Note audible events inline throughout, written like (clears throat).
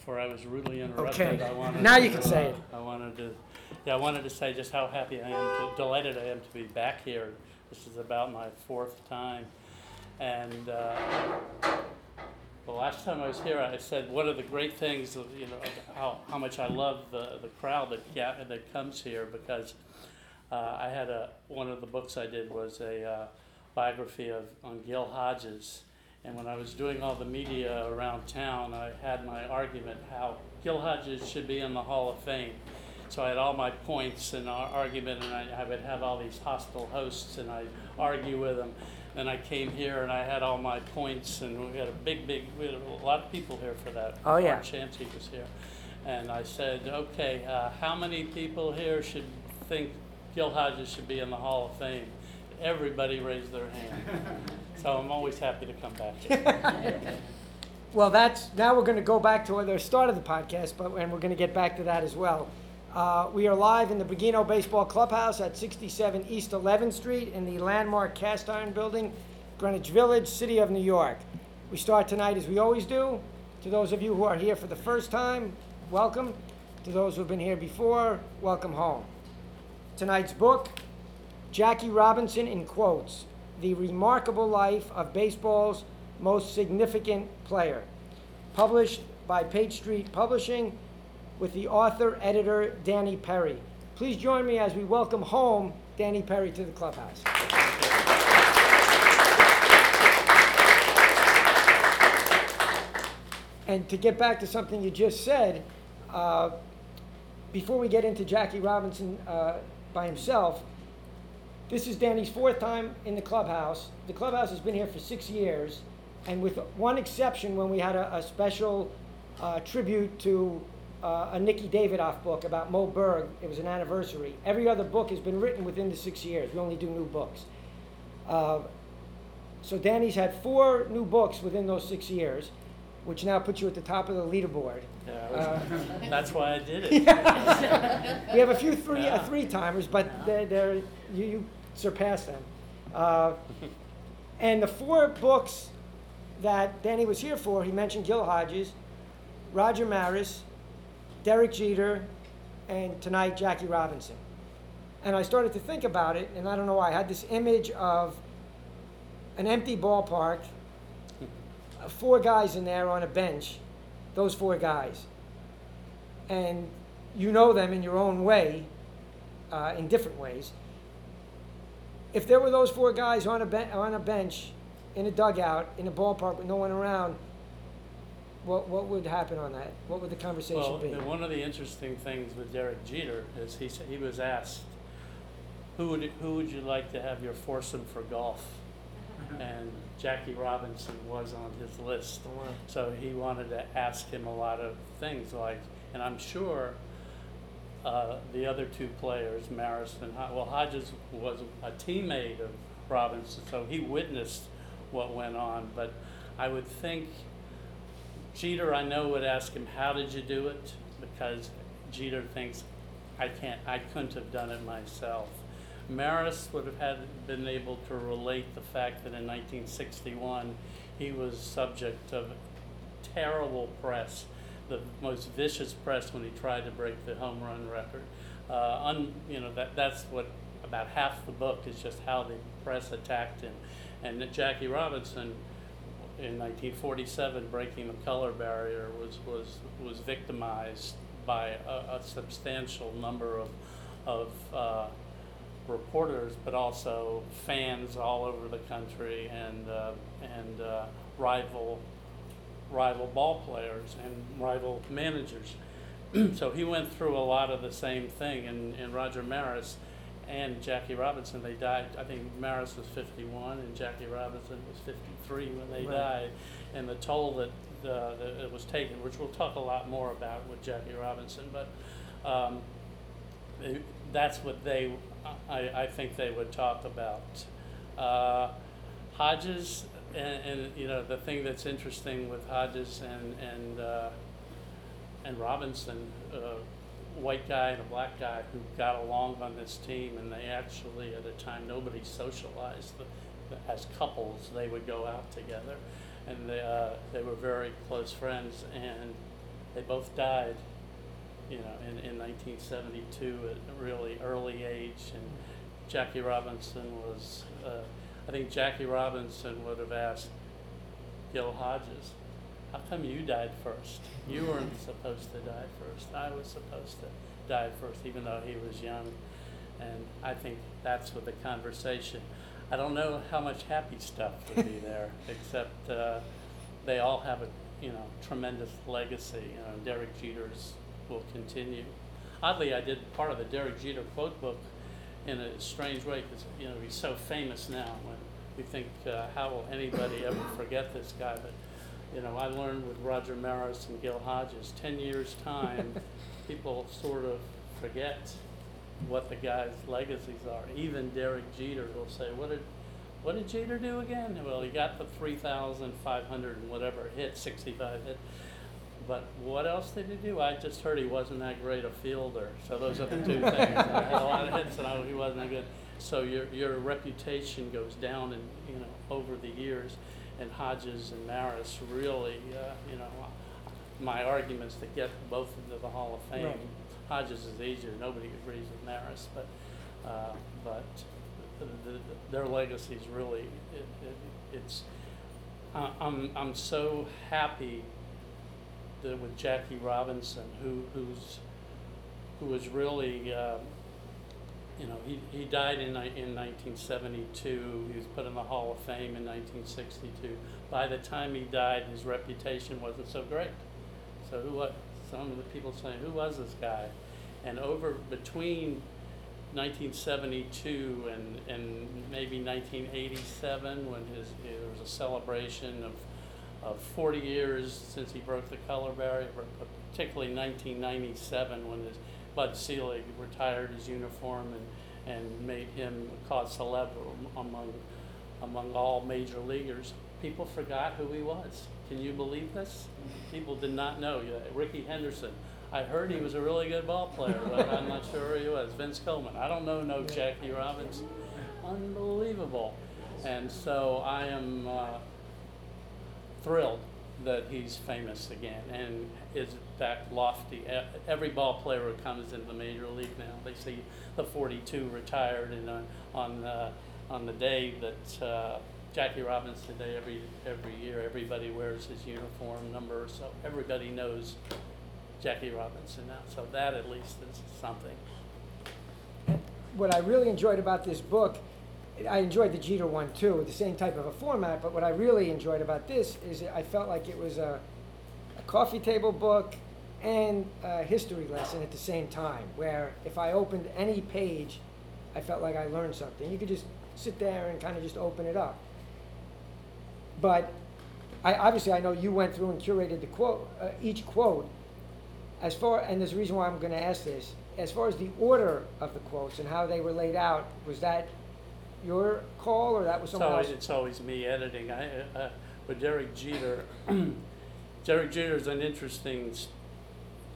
before I was rudely interrupted, Okay. I wanted Now to, you can say it. I wanted to, yeah, I wanted to say just how happy I am, to, delighted I am to be back here. This is about my fourth time, and uh, the last time I was here, I said one of the great things, of, you know, of how how much I love the the crowd that ga- that comes here because uh, I had a one of the books I did was a uh, biography of on Gil Hodges. And when I was doing all the media around town, I had my argument how Gil Hodges should be in the Hall of Fame. So I had all my points and our argument, and I, I would have all these hostile hosts, and I'd argue with them. And I came here, and I had all my points, and we had a big, big, we had a lot of people here for that. Oh, yeah. Art Chancey was here. And I said, okay, uh, how many people here should think Gil Hodges should be in the Hall of Fame? Everybody raised their hand. (laughs) So I'm always happy to come back. (laughs) Well, that's, now we're going to go back to the start of the podcast, but, and we're going to get back to that as well. Uh, we are live in the Bergino Baseball Clubhouse at 67 East 11th Street in the landmark Cast Iron Building, Greenwich Village, City of New York. We start tonight as we always do. To those of you who are here for the first time, welcome. To those who have been here before, welcome home. Tonight's book, Jackie Robinson in quotes, The Remarkable Life of Baseball's Most Significant Player. Published by Page Street Publishing with the author, editor, Danny Peary. Please join me as we welcome home Danny Peary to the clubhouse. And to get back to something you just said, uh, before we get into Jackie Robinson uh, by himself, this is Danny's fourth time in the clubhouse. The clubhouse has been here for six years, and with one exception, when we had a, a special uh, tribute to uh, a Nicky Dawidoff book about Moe Berg, it was an anniversary. Every other book has been written within the six years. We only do new books. Uh, so Danny's had four new books within those six years, which now puts you at the top of the leaderboard. Yeah, Uh, (laughs) (laughs) That's why I did it. (laughs) We have a few three, uh, Yeah. three timers, but they're, they're, you, you surpassed them. Uh, and the four books that Danny was here for, he mentioned Gil Hodges, Roger Maris, Derek Jeter, and tonight Jackie Robinson. And I started to think about it, and I don't know why. I had this image of an empty ballpark, four guys in there on a bench, those four guys. And you know them in your own way, uh, in different ways. If there were those four guys on a, ben- on a bench, in a dugout, in a ballpark with no one around, what, what would happen on that? What would the conversation Well, be? the- one of the interesting things with Derek Jeter is he, he was asked, who would, who would you like to have your foursome for golf? Uh-huh. And Jackie Robinson was on his list. Oh, so he wanted to ask him a lot of things like, and I'm sure uh, the other two players, Maris and Ho- well, Hodges was a teammate of Robinson, so he witnessed what went on. But I would think Jeter, I know, would ask him, "How did you do it?" Because Jeter thinks, "I can't, I couldn't have done it myself." Maris would have had been able to relate the fact that in 1961 he was subject of terrible press, the most vicious press when he tried to break the home run record. Uh, un, you know that that's what about half the book is just how the press attacked him, and Jackie Robinson in 1947 breaking the color barrier was was was victimized by a, a substantial number of of uh, reporters, but also fans all over the country and uh, and uh, rival rival ball players and rival managers. (clears throat) so he went through a lot of the same thing. And, and Roger Maris and Jackie Robinson, they died. I think Maris was 51 and Jackie Robinson was 53 when they Right. died. And the toll that, uh, that it was taken, which we'll talk a lot more about with Jackie Robinson, but um, that's what they, I, I think they would talk about. Uh, Hodges, and, and, you know, the thing that's interesting with Hodges and, and, uh, and Robinson, uh, white guy and a black guy who got along on this team, and they actually, at a time, nobody socialized as couples. They would go out together, and they, uh, they were very close friends. And they both died, you know, in, in 1972 at a really early age. And Jackie Robinson was, uh, I think Jackie Robinson would have asked Gil Hodges, how come you died first? You weren't (laughs) supposed to die first. I was supposed to die first, even though he was young. And I think that's what the conversation. I don't know how much happy stuff would be (laughs) there, except uh, they all have a you know tremendous legacy. You know, Derek Jeter's will continue. Oddly, I did part of the Derek Jeter quote book in a strange way because you know he's so famous now. When we think, uh, how will anybody ever forget this guy? But you know, I learned with Roger Maris and Gil Hodges, ten years time, (laughs) people sort of forget what the guy's legacies are. Even Derek Jeter will say, "What did, what did Jeter do again?" Well, he got the three thousand five hundred and whatever hit, sixty-five hit. But what else did he do? I just heard he wasn't that great a fielder. So those are the two things. I had a lot of hits, and I, he wasn't that good. So your your reputation goes down, and you know over the years. And Hodges and Maris really, uh, you know, my arguments to get both into the Hall of Fame. Right. Hodges is easier. Nobody agrees with Maris, but uh, but the, the, their legacy is really it, it, it's. I I'm I'm so happy that with Jackie Robinson, who who's who was really. Uh, you know, he, he died in, in 1972. He was put in the Hall of Fame in 1962. By the time he died, his reputation wasn't so great. So who was, some of the people saying, who was this guy? And over between 1972 and, and maybe 1987, when his, there was a celebration of, of 40 years since he broke the color barrier, particularly 1997 when his, Bud Selig retired his uniform and, and made him a cause celebre among, among all major leaguers. People forgot who he was. Can you believe this? People did not know. Rickey Henderson. I heard he was a really good ball player, but I'm not sure who he was. Vince Coleman. I don't know no Jackie Robinson. Unbelievable. And so I am uh, thrilled that he's famous again and is that lofty. Every ball player who comes into the major league now, they see the 42 retired, and on on, uh, on the day that uh, Jackie Robinson Day every every year, everybody wears his uniform number, so everybody knows Jackie Robinson now. So that at least is something. what I really enjoyed about this book, I enjoyed the Jeter one too, with the same type of a format, but what I really enjoyed about this is I felt like it was a, a coffee table book and a history lesson at the same time, where if I opened any page, I felt like I learned something. You could just sit there and kind of just open it up. But I, obviously, I know you went through and curated the quote, uh, each quote. As far, and there's a reason why I'm going to ask this. As far as the order of the quotes and how they were laid out, was that your call or that was It's someone always, else? it's always me editing. I, uh, with Derek Jeter, (clears throat) Derek Jeter is an interesting s-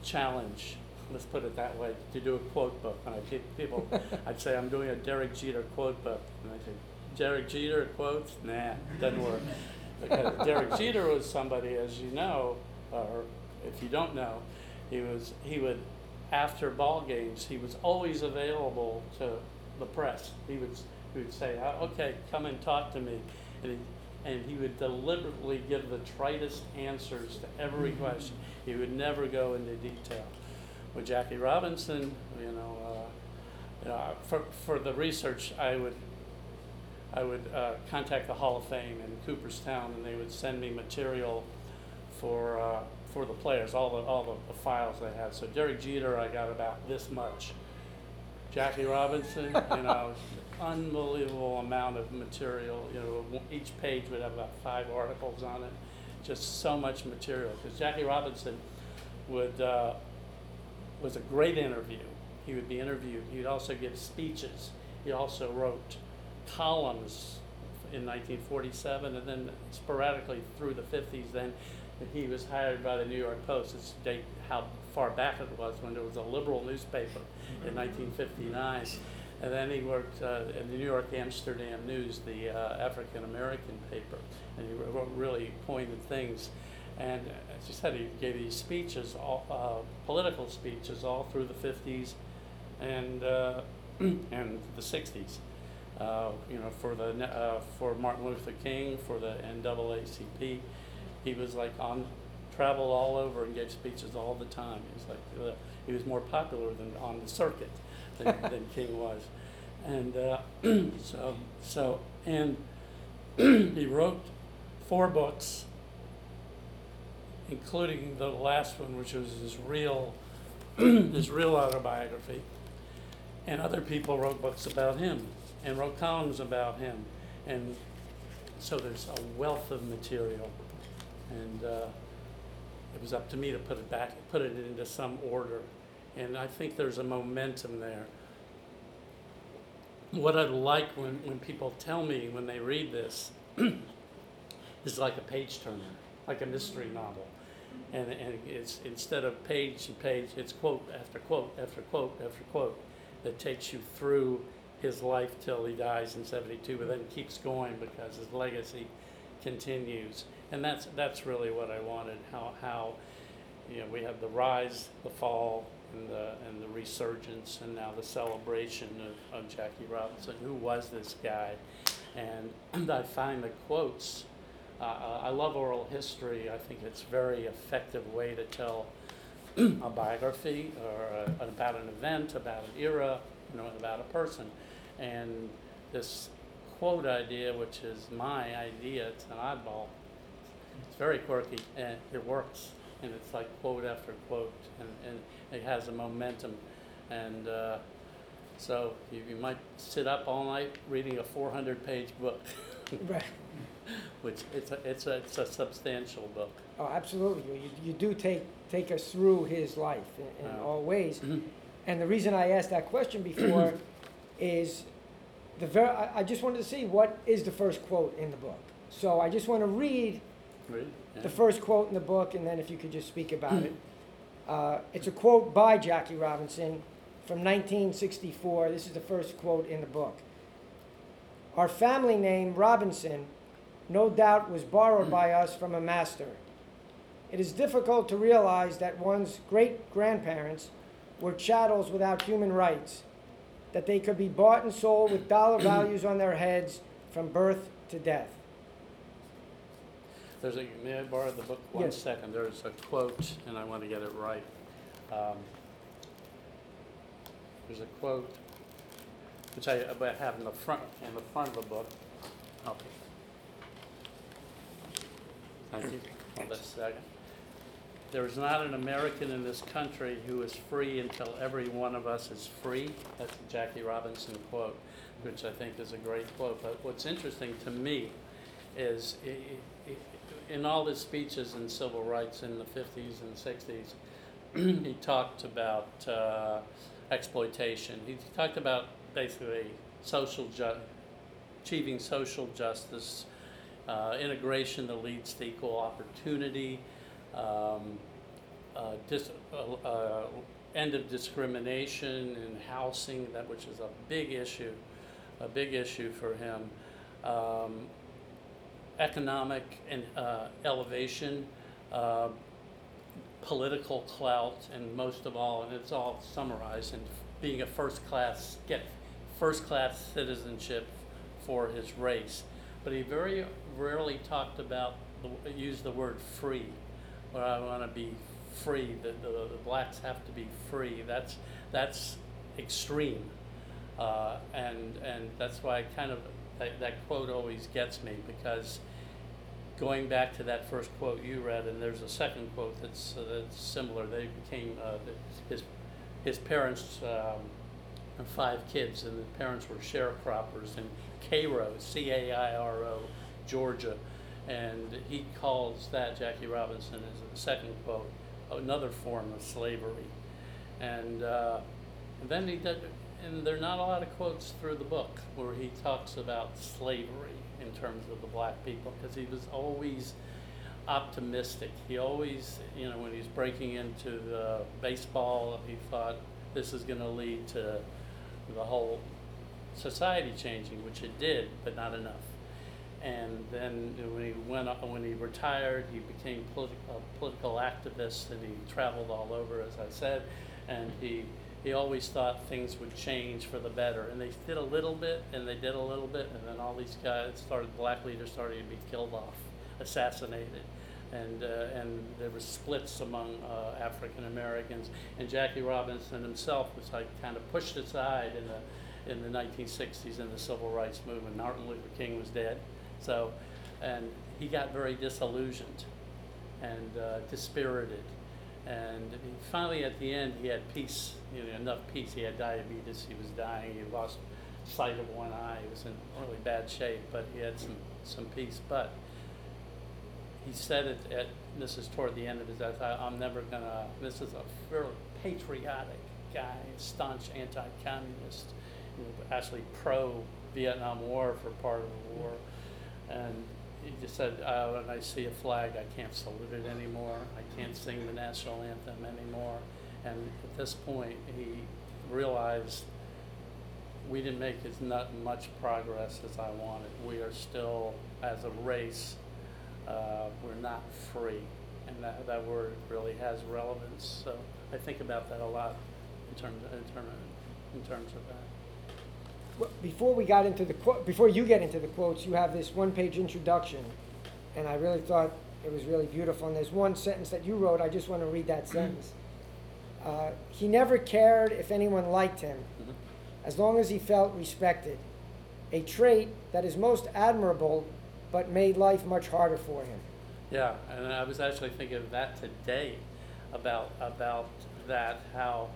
challenge. Let's put it that way. To do a quote book, and I people, (laughs) I'd say I'm doing a Derek Jeter quote book, and I say, Derek Jeter quotes? Nah, doesn't work. Because Derek (laughs) Jeter was somebody, as you know, or if you don't know, he was he would after ball games he was always available to the press. He would he would say, "Uh, "Okay, come and talk to me," and he, and he would deliberately give the tritest answers to every question. He would never go into detail. With Jackie Robinson, you know, uh, you know, for for the research, I would I would uh, contact the Hall of Fame in Cooperstown, and they would send me material for uh, for the players, all the all the, the files they had. So Derek Jeter, I got about this much. Jackie Robinson, you know, unbelievable amount of material. You know, each page would have about five articles on it. Just so much material because Jackie Robinson would uh, was a great interview. He would be interviewed. He'd also give speeches. He also wrote columns in 1947, and then sporadically through the 50s. Then he was hired by the New York Post. It's date how far back it was when it was a liberal newspaper in 1959. And then he worked uh, in the New York Amsterdam News, the uh, African American paper, and he wrote really pointed things. And as you said, he gave these speeches, all, uh, political speeches, all through the 50s and uh, (clears throat) and the 60s. Uh, you know, for the uh, for Martin Luther King, for the NAACP, he was like on travel all over and gave speeches all the time. He was like he was more popular than on the circuit than, than King was, and uh, (clears throat) so so and (clears throat) he wrote four books, including the last one, which was his real (clears throat) his real autobiography. And other people wrote books about him and wrote columns about him, and so there's a wealth of material, and uh, it was up to me to put it back, put it into some order, and I think there's a momentum there. What I'd like when, when people tell me when they read this (clears throat) is like a page turner, like a mystery novel. And, and it's instead of page and page, it's quote after quote after quote after quote that takes you through his life till he dies in 72, but then keeps going because his legacy continues. And that's, that's really what I wanted, how, how, you know, we have the rise, the fall, and the, and the resurgence, and now the celebration of, of Jackie Robinson. Who was this guy? And (clears throat) I find the quotes, uh, I love oral history. I think it's a very effective way to tell (clears throat) a biography or a, about an event, about an era, you know, about a person. And this quote idea, which is my idea, it's an oddball. It's very quirky and it works. And it's like quote after quote, and, and it has a momentum. And uh, so you, you might sit up all night reading a 400 page book, (laughs) Right. (laughs) which it's a, it's, a, it's a substantial book. Oh, absolutely. You, you do take, take us through his life in, in Wow. all ways. And the reason I asked that question before (clears throat) is the ver- I, I just wanted to see what is the first quote in the book. So I just want to read Really? Yeah. the first quote in the book, and then if you could just speak about it. (clears throat) Uh, it's a quote by Jackie Robinson from 1964. This is the first quote in the book. Our family name, Robinson, no doubt was borrowed by us from a master. It is difficult to realize that one's great grandparents were chattels without human rights, that they could be bought and sold with dollar values on their heads from birth to death. There's a, may I borrow the book one Yes. second? There's a quote, and I want to get it right. Um, There's a quote, which I I have in the front, in the front of the book. Okay. Thank you. Hold a second. There is not an American in this country who is free until every one of us is free. That's a Jackie Robinson quote, which I think is a great quote. But what's interesting to me is i- i- i- in all his speeches in civil rights in the 50s and 60s, (clears throat) he talked about uh, exploitation. He talked about basically social ju- achieving social justice, uh, integration that leads to equal opportunity, um, uh, dis- uh, uh, end of discrimination in housing, that which is a big issue, a big issue for him. Um, economic and uh, elevation, uh, political clout, and most of all, and it's all summarized in being a first class, get first class citizenship for his race. But he very rarely talked about, used the word free. Where I want to be free, the, the, the blacks have to be free. That's, that's extreme. Uh, and, and that's why I kind of, that, that quote always gets me because going back to that first quote you read, and there's a second quote that's, uh, that's similar. They became, uh, his, his parents, um, five kids, and the parents were sharecroppers in Cairo, C A I R O, Georgia. And he calls that, Jackie Robinson, as the second quote, another form of slavery. And, uh, and then he did, and there are not a lot of quotes through the book where he talks about slavery in terms of the black people, because he was always optimistic. He always, you know, when he's breaking into baseball, he thought this is going to lead to the whole society changing, which it did, but not enough. And then when he went, when he retired, he became politi- a political activist and he traveled all over, as I said. And he, he always thought things would change for the better. And they did a little bit and they did a little bit. And then all these guys started, black leaders started to be killed off, assassinated. And, uh, and there were splits among uh, African Americans. And Jackie Robinson himself was like kind of pushed aside in the, in the 1960s in the civil rights movement. Martin Luther King was dead. So, and he got very disillusioned and uh, dispirited. And finally, at the end, he had peace, you know, enough peace. He had diabetes. He was dying. He lost sight of one eye. He was in really bad shape, but he had some, some peace. But he said it at, this is toward the end of his I, I'm never gonna, this is a fairly patriotic guy, staunch anti-communist, you know, actually pro-Vietnam War for part of the war. And he just said, uh, when I see a flag, I can't salute it anymore, I can't sing the national anthem anymore. And at this point, he realized we didn't make as not much progress as I wanted. We are still, as a race, uh, we're not free, and that, that word really has relevance. So I think about that a lot in terms, in terms, in terms of that. Before we got into the quote, before you get into the quotes, you have this one-page introduction, and I really thought it was really beautiful. And there's one sentence that you wrote. I just want to read that sentence. Uh, he never cared if anyone liked him, as long as he felt respected. A trait that is most admirable, but made life much harder for him. Yeah, and I was actually thinking of that today, about about that how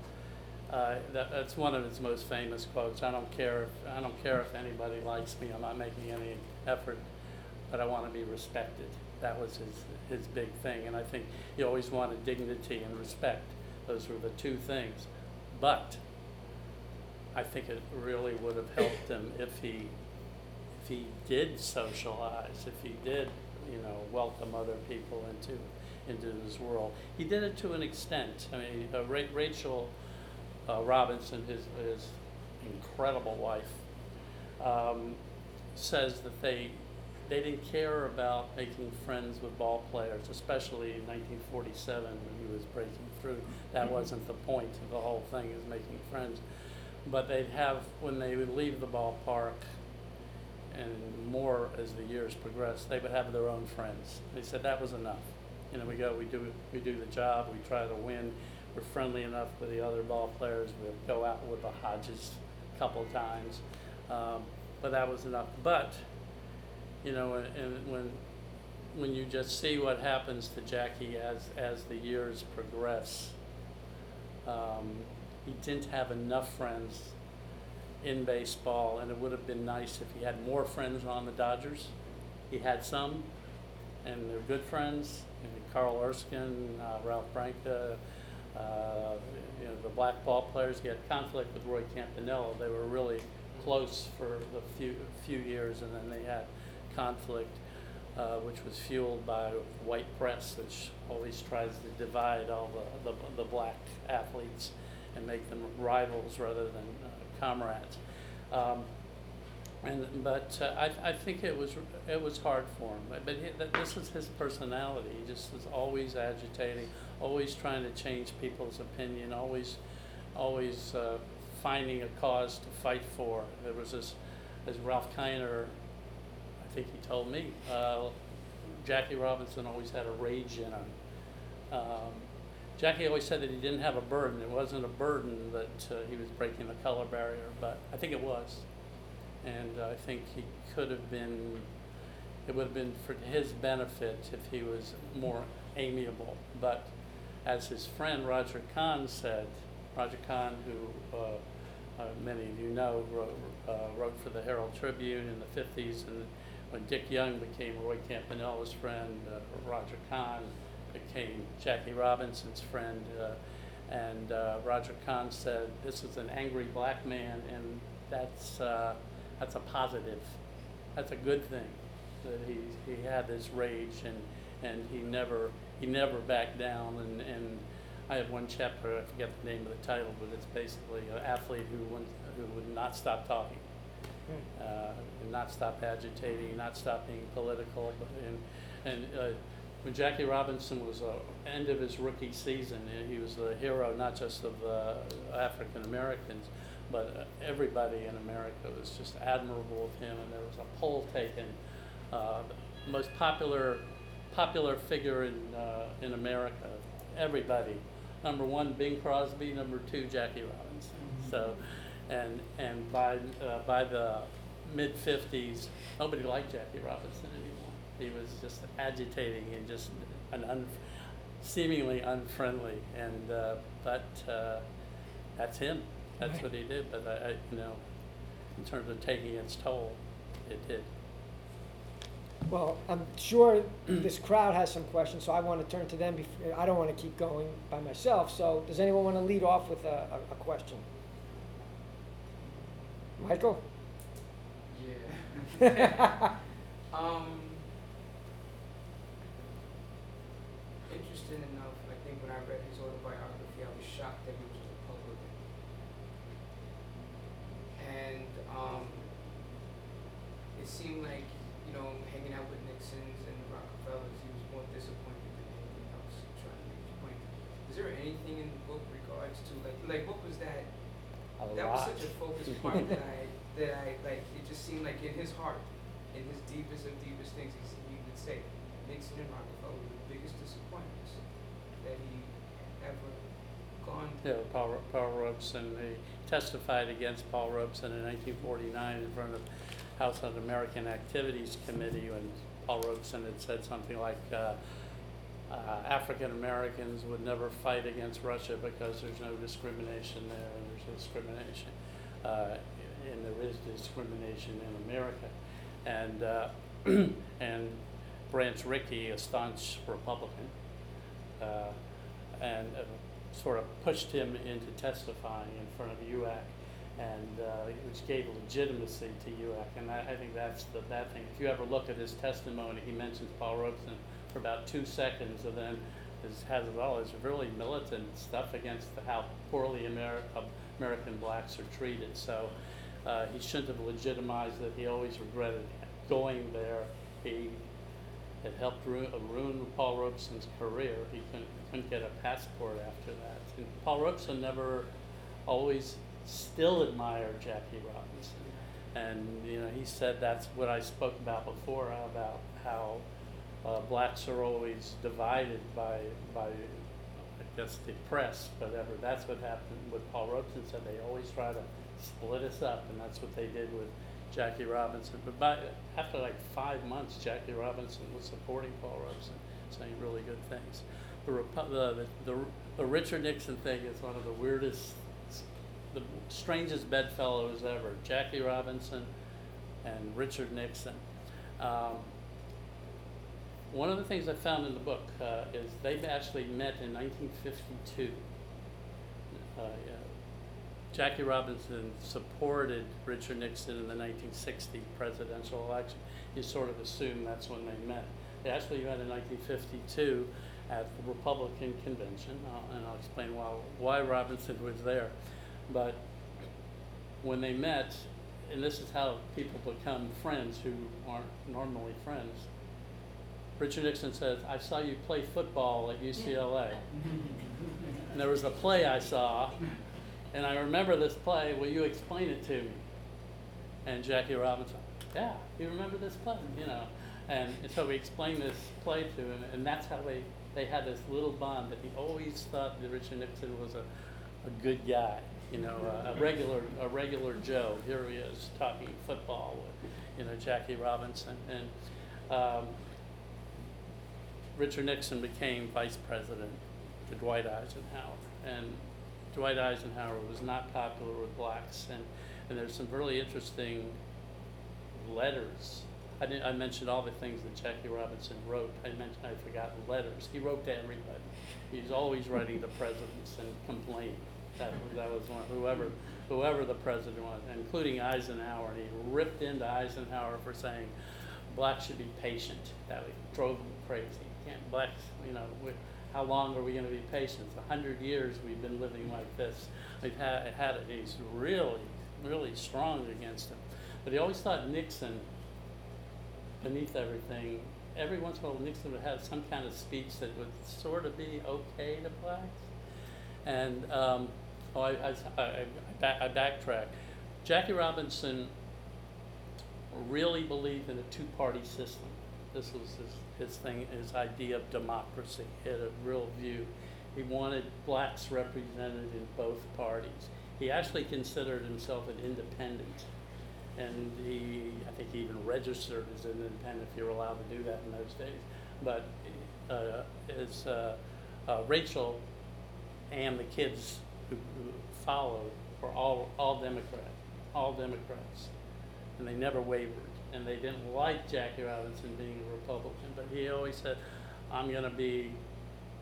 uh, that, that's one of his most famous quotes. I don't care if I don't care if anybody likes me. I'm not making any effort, but I want to be respected. That was his his big thing, and I think he always wanted dignity and respect. Those were the two things. But I think it really would have helped him if he if he did socialize, if he did, you know, welcome other people into into his world. He did it to an extent. I mean, uh, Ra- Rachel uh, Robinson, his his incredible wife, um, says that they they didn't care about making friends with ball players, especially in 1947 when he was breaking through. That wasn't the point of the whole thing, is making friends. But they'd have when they would leave the ballpark, and more as the years progressed, they would have their own friends. They said that was enough. You know, we go, we do, we do the job, we try to win. We're friendly enough with the other ball players. We'll go out with the Hodges a couple times, um, but that was enough. But you know, and, when when you just see what happens to Jackie as as the years progress, um, he didn't have enough friends in baseball, and it would have been nice if he had more friends on the Dodgers. He had some, and they're good friends. Carl Erskine, uh, Ralph Branca, uh, you know, the black ball players. Had conflict with Roy Campanella. They were really close for the few few years, and then they had conflict, uh, which was fueled by white press, which always tries to divide all the, the, the black athletes and make them rivals rather than uh, comrades. Um, and but uh, I, I think it was it was hard for him. But, he, this is his personality. He just was always agitating, always trying to change people's opinion, always always uh, finding a cause to fight for. There was this, as Ralph Kiner, I think he told me, uh, Jackie Robinson always had a rage in him. Um, Jackie always said that he didn't have a burden. It wasn't a burden that uh, he was breaking the color barrier, but I think it was. And I think he could have been, it would have been for his benefit if he was more amiable. But as his friend Roger Kahn said, Roger Kahn, who uh, uh, many of you know, wrote, uh, wrote for the Herald Tribune in the 50s, and when Dick Young became Roy Campanella's friend, uh, Roger Kahn became Jackie Robinson's friend. Uh, and Roger Kahn said, "This is an angry black man, and that's that's a positive. That's a good thing that he he had this rage and and he never he never backed down. And, and I have one chapter, I forget the name of the title, but it's basically an athlete who wouldn't, who would not stop talking. uh, and not stop agitating, not stop being political. But and and uh, when Jackie Robinson was uh, end of his rookie season, he was the hero not just of uh, African Americans, but uh, everybody in America was just admirable of him. And there was a poll taken, uh, the most popular popular figure in uh, in America. Everybody, number one, Bing Crosby. Number two, Jackie Robinson. So, and and by uh, by the mid '50s, nobody liked Jackie Robinson anymore. He was just agitating and just an un, seemingly unfriendly. And uh, but uh, that's him. That's Right. what he did. But I, I, you know, in terms of taking its toll, it did. Well, I'm sure this crowd has some questions, so I want to turn to them. bef- I don't want to keep going by myself, so does anyone want to lead off with a, a, a question? Michael? Yeah. (laughs) um, interesting enough, I think when I read his autobiography, I was shocked that he was a Republican. And um, it seemed like, know, hanging out with Nixon's and the Rockefellers, he was more disappointed than anything else, trying to make his point. Is there anything in the book regards to like, like what was that? A that was such a focus part that I (laughs) that I like. It just seemed like in his heart, in his deepest of deepest things, he, s- he would say Nixon and Rockefeller were the biggest disappointments that he ever gone Yeah. Paul, Paul Robeson, he testified against Paul Robeson in nineteen forty-nine in front of House Un-American Activities Committee when Paul Robeson had said something like, uh, uh, African Americans would never fight against Russia because there's no discrimination there, and there's discrimination, uh, and there is discrimination in America. And, uh, (clears throat) and Branch Rickey, a staunch Republican, uh, and uh, sort of pushed him into testifying in front of HUAC, and uh, which gave legitimacy to HUAC. And I, I think that's the bad thing. If you ever look at his testimony, he mentions Paul Robeson for about two seconds, and then has all his really militant stuff against the, how poorly uh, American blacks are treated. So uh, he shouldn't have legitimized it. He always regretted going there. He it helped ruin, uh, ruin Paul Robeson's career. He couldn't, couldn't get a passport after that. And Paul Robeson never always still admired Jackie Robinson. And, you know, he said that's what I spoke about before, about how uh, blacks are always divided by, by, I guess, the press, whatever. That's what happened with Paul Robeson, said they always try to split us up, and that's what they did with Jackie Robinson. But by, after like five months, Jackie Robinson was supporting Paul Robeson, saying really good things. The, the, the, the Richard Nixon thing is one of the weirdest, the strangest bedfellows ever. Jackie Robinson and Richard Nixon. Um, one of the things I found in the book uh, is they've actually met in 1952. Uh, yeah. Jackie Robinson supported Richard Nixon in the 1960 presidential election. You sort of assume that's when they met. They actually met in 1952 at the Republican convention, uh, and I'll explain why, why Robinson was there. But when they met, and this is how people become friends who aren't normally friends. Richard Nixon says, I saw you play football at UCLA. (laughs) And there was a play I saw, and I remember this play. Will you explain it to me? And Jackie Robinson, yeah, you remember this play, you know. And, and so we explained this play to him, and that's how they, they had this little bond that he always thought that Richard Nixon was a, a good guy, you know, a, a regular a regular Joe. Here he is talking football with, you know, Jackie Robinson, and um, Richard Nixon became vice president to Dwight Eisenhower, and Dwight Eisenhower was not popular with blacks, and, and there's some really interesting letters. I didn't, I mentioned all the things that Jackie Robinson wrote. I mentioned I forgot the letters. He wrote to everybody. He's always writing to presidents and complaining. That was, that was one, whoever whoever the president was, including Eisenhower. And he ripped into Eisenhower for saying blacks should be patient. That drove him crazy. Can't blacks, you know, we, how long are we going to be patient? A hundred years we've been living like this. We've had, had it. He's really, really strong against him. But he always thought Nixon, beneath everything, every once in a while Nixon would have some kind of speech that would sort of be okay to blacks. And, um, oh, I, I, I, I back- I backtrack. Jackie Robinson really believed in a two-party system. This was his, his thing, his idea of democracy. He had a real view. He wanted blacks represented in both parties. He actually considered himself an independent. And he, I think he even registered as an independent if you were allowed to do that in those days. But uh, his, uh, uh, Rachel and the kids who, who followed were all, all Democrat, all Democrats and they never wavered. And they didn't like Jackie Robinson being a Republican, but he always said, I'm going to be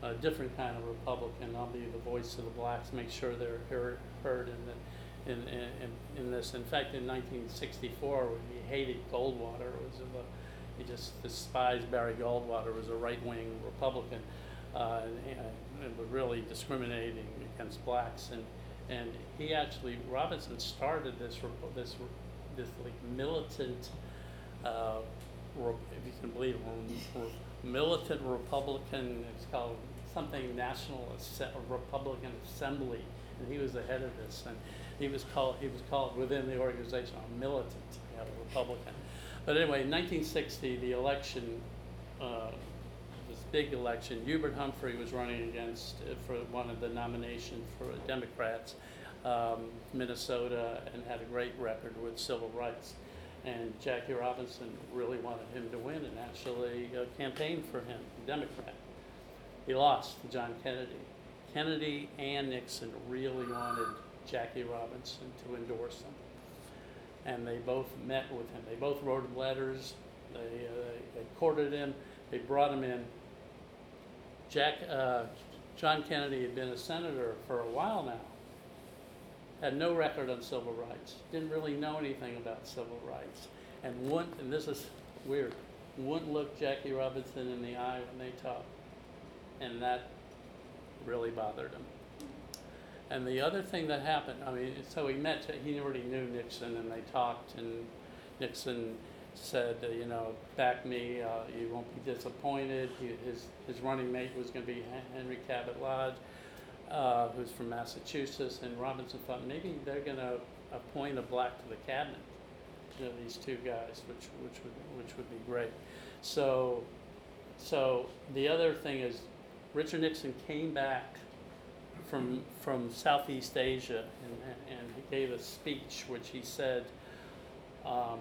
a different kind of Republican. I'll be the voice of the blacks, make sure they're heard, heard in, the, in, in, in this. In fact, in 1964, when he hated Goldwater, was a, he just despised Barry Goldwater, was a right-wing Republican, uh, and, was really discriminating against blacks. And, and he actually, Robinson started this, this this like militant, uh, if you can believe militant Republican, it's called something National Republican Assembly, and he was the head of this, and he was called he was called within the organization a militant, Republican. But anyway, in 1960, the election, uh, big election, Hubert Humphrey was running against uh, for one of the nomination for Democrats um, Minnesota and had a great record with civil rights. And Jackie Robinson really wanted him to win and actually uh, campaigned for him, Democrat. He lost to John Kennedy. Kennedy and Nixon really wanted Jackie Robinson to endorse him. And they both met with him. They both wrote him letters. They, uh, they courted him. They brought him in. Jack, uh, John Kennedy had been a senator for a while now had no record on civil rights, didn't really know anything about civil rights, and wouldn't, and this is weird, wouldn't look Jackie Robinson in the eye when they talked. And that really bothered him. And the other thing that happened, I mean, so he met, he already knew Nixon and they talked and Nixon said, uh, you know, back me, uh, you won't be disappointed. He, his, his running mate was going to be Henry Cabot Lodge uh, who's from Massachusetts, and Robinson thought maybe they're going to appoint a black to the cabinet. You know, these two guys, which which would which would be great. So, so the other thing is, Richard Nixon came back from from Southeast Asia, and and he gave a speech which he said. Um,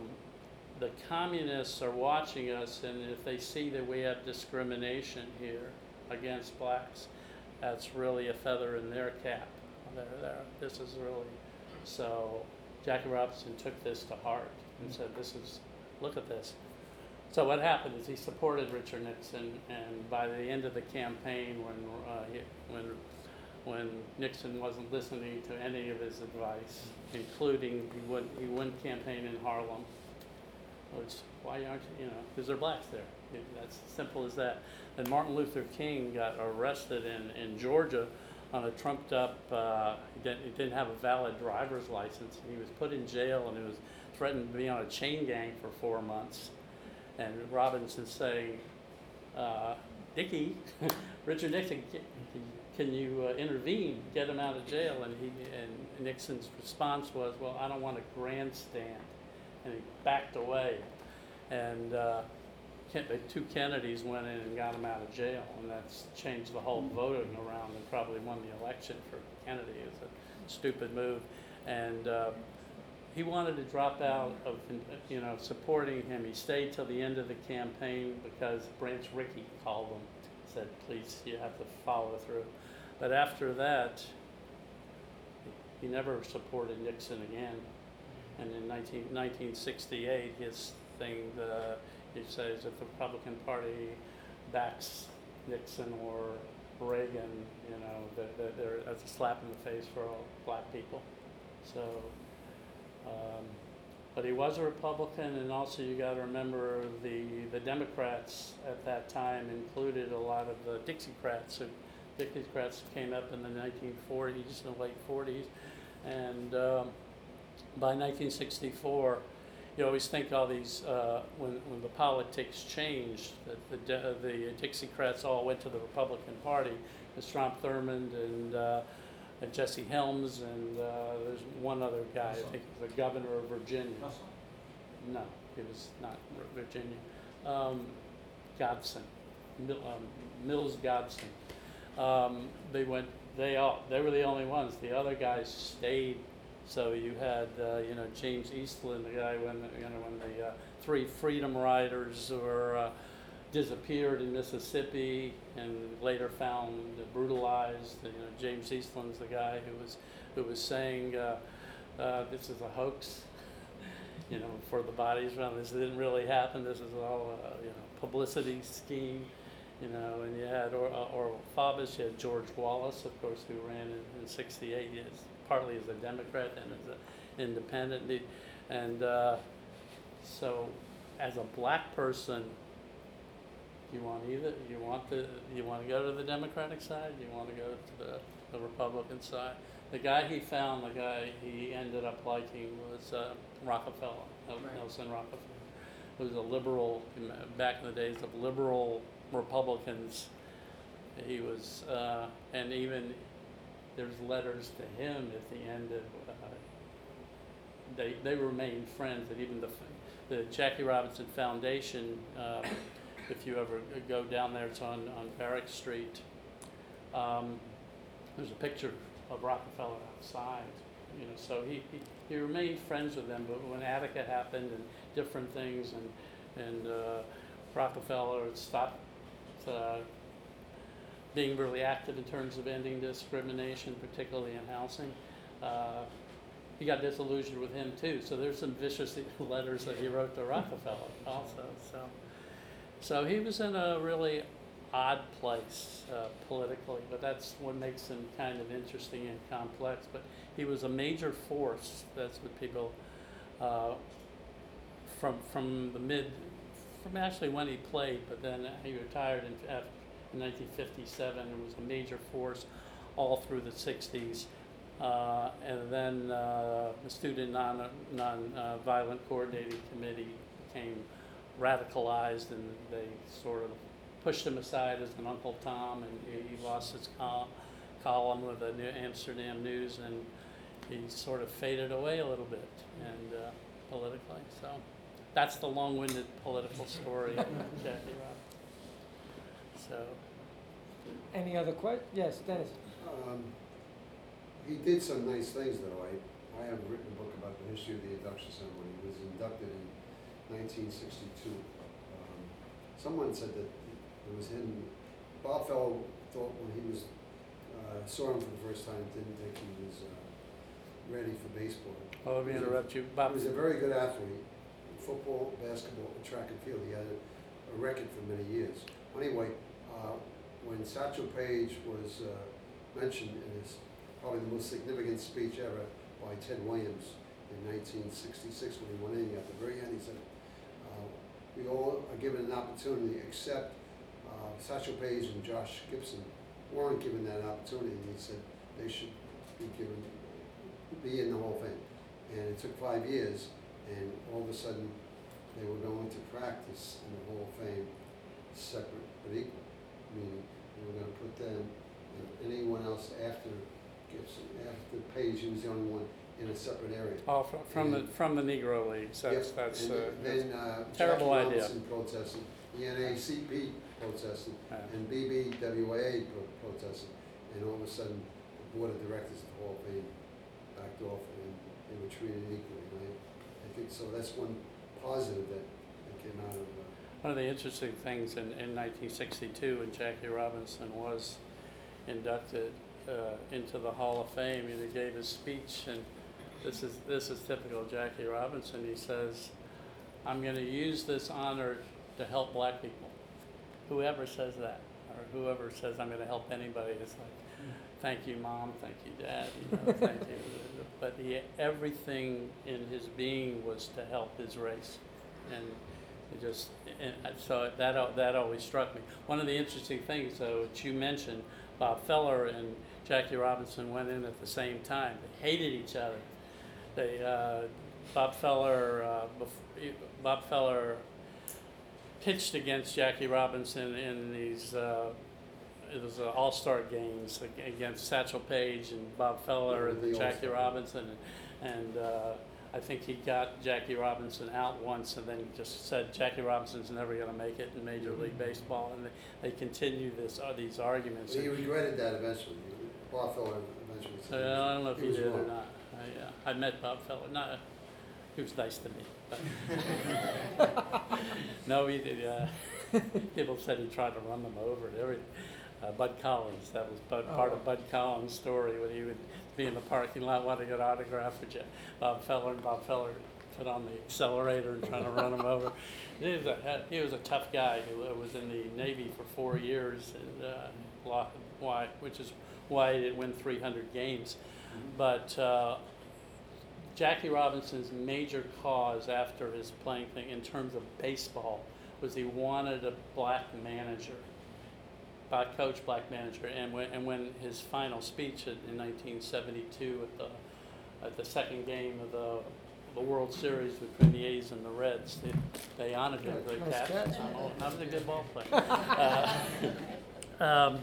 the communists are watching us, and if they see that we have discrimination here against blacks, that's really a feather in their cap. There, there. This is really so. Jackie Robinson took this to heart and said, "This is, look at this." So what happened is he supported Richard Nixon, and by the end of the campaign, when uh, he, when when Nixon wasn't listening to any of his advice, including he wouldn't he wouldn't campaign in Harlem, why aren't you, know, because they're blacks there. That's simple as that. And Martin Luther King got arrested in, in Georgia on a trumped up, uh, he, didn't, didn't have a valid driver's license. He was put in jail and he was threatened to be on a chain gang for four months. And Robinson saying, uh, Dickie, (laughs) Richard Nixon, can, can you uh, intervene, get him out of jail? And, he, and Nixon's response was, well, I don't want to grandstand. And he backed away. And uh, the two Kennedys went in and got him out of jail, and that's changed the whole voting around and probably won the election for Kennedy. It was a stupid move, and uh, he wanted to drop out of you know supporting him. He stayed till the end of the campaign because Branch Rickey called him, said, "Please, you have to follow through." But after that, he never supported Nixon again. And in 19, 1968, his thing, uh, he says if the Republican Party backs Nixon or Reagan, you know, that that they're, that's a slap in the face for all black people. So, um, but he was a Republican, and also you got to remember the the Democrats at that time included a lot of the Dixiecrats. Who, Dixiecrats came up in the 1940s, the late 40s, and um, by 1964, you always think all these, uh, when, when the politics changed, that the, uh, the Dixiecrats all went to the Republican Party, the Strom Thurmond and, uh, and Jesse Helms, and, uh, there's one other guy, I think the governor of Virginia. No, it was not Virginia. Um, Godwin, Mil- um, Mills Godwin. Um, they went, they all, they were the only ones. The other guys stayed. So you had, uh, you know, James Eastland, the guy when, you know, when the uh, three Freedom Riders were uh, disappeared in Mississippi and later found brutalized. You know, James Eastland's the guy who was, who was saying, uh, uh, "This is a hoax." (laughs) you know, for the bodies around this didn't really happen. This is all, a, you know, publicity scheme, you know. And you had or, uh, Orval Faubus, you had George Wallace, of course, who ran in, in '68, yes, partly as a Democrat and as an independent. And uh, so, as a black person, you want either you want the you want to go to the Democratic side, you want to go to the, the Republican side. The guy he found, the guy he ended up liking was uh, Rockefeller, Right. Nelson Rockefeller, who was a liberal back in the days of liberal Republicans. He was, uh, and even there's letters to him at the end of. Uh, they they remained friends, and even the the Jackie Robinson Foundation. Uh, if you ever go down there, it's on on Varick Street. Um, there's a picture of Rockefeller outside, you know, so he, he, he remained friends with them, but when Attica happened and different things and, and, uh, Rockefeller stopped, uh, being really active in terms of ending discrimination, particularly in housing. Uh, he got disillusioned with him too, so there's some vicious (laughs) letters that he wrote to Rockefeller (laughs) also, so. So he was in a really odd place uh, politically, but that's what makes him kind of interesting and complex. But he was a major force. That's what people uh, from from the mid from actually when he played, but then he retired in, af- in 1957 It was a major force all through the 60s. Uh, and then uh, the Student Non Non uh, Violent Coordinating Committee became radicalized, and they sort of pushed him aside as an Uncle Tom, and he, he lost his col- column with the New Amsterdam News, and he sort of faded away a little bit, and uh, politically. So that's the long-winded political story of (laughs) Jackie Robinson. So Any other que, yes, Dennis? Um, He did some nice things, though. I, I have written a book about the history of the induction ceremony. He was inducted in nineteen sixty-two. Um, Someone said that it was him, Bob Feller thought when he was, uh, saw him for the first time, didn't think he was, uh, ready for baseball. well, let me interrupt you, He Bob. was a very good athlete, football, basketball, and track and field. He had a, a record for many years. Anyway, uh, when Satchel Paige was uh, mentioned in his probably the most significant speech ever by Ted Williams in 1966 when he went in at the very end, he said, uh, "We all are given an opportunity, except uh, Satchel Paige and Josh Gibson weren't given that opportunity." And he said they should be given be in the Hall of Fame. And it took five years, and all of a sudden, they were going to practice in the Hall of Fame separate but equal. Meaning, they were gonna put them and anyone else after Gibson, after Paige, he was the only one in a separate area. Oh, fr- from the from the Negro Leagues. That's Yep, that's. and Uh, Then, uh, terrible Jackie idea. Robinson protested, the NAACP protested, and BBWA pro- protested, and all of a sudden, the Board of Directors of the Hall of Fame backed off and they were treated equally, and I, I think, so that's one positive that, that came out of, uh, One of the interesting things in, in 1962 when Jackie Robinson was inducted uh, into the Hall of Fame, and he gave his speech, and this is this is typical Jackie Robinson. He says, "I'm going to use this honor to help black people." Whoever says that, or whoever says I'm going to help anybody, is like, "Thank you, mom. Thank you, dad. You know, thank you." But he, everything in his being was to help his race, and it just, and so that, al- that always struck me. One of the interesting things, though, that you mentioned, Bob Feller and Jackie Robinson went in at the same time. They hated each other. They, uh, Bob Feller, uh, bef- Bob Feller pitched against Jackie Robinson in these, uh, it was uh, all-star games against Satchel Paige and Bob Feller and The Jackie. Robinson. And uh, I think he got Jackie Robinson out once and then just said Jackie Robinson's never going to make it in Major League Baseball. And they, they continue this, uh, these arguments. He regretted that eventually. Bob Feller eventually Uh, said. I don't know if he was did or not. I, uh, I met Bob Feller. Not, he was nice to me. but- (laughs) (laughs) no, he did. Uh, (laughs) people said he tried to run them over and everything. Uh, Bud Collins, that was Bud, part of Oh. Bud Collins' story when he would be in the parking lot wanting an autograph for Ja- Bob Feller, and Bob Feller put on the accelerator and trying to run him over. (laughs) He was a he was a tough guy who was in the Navy for four years, and uh, why, which is why he didn't win 300 games. But uh, Jackie Robinson's major cause after his playing thing in terms of baseball was he wanted a black manager, black coach, black manager. And when, and when his final speech in, in 1972 at the, at the second game of the, the World Series between the A's and the Reds, they, they honored him. Nice tapped catch. That was a good ball player. (laughs) Uh, (laughs) um,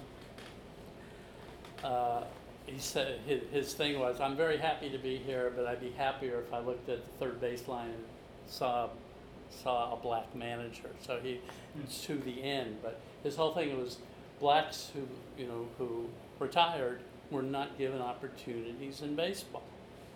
uh, he said his, his thing was, "I'm very happy to be here, but I'd be happier if I looked at the third baseline and saw saw a black manager." So he to the end, but his whole thing was blacks who you know who retired were not given opportunities in baseball.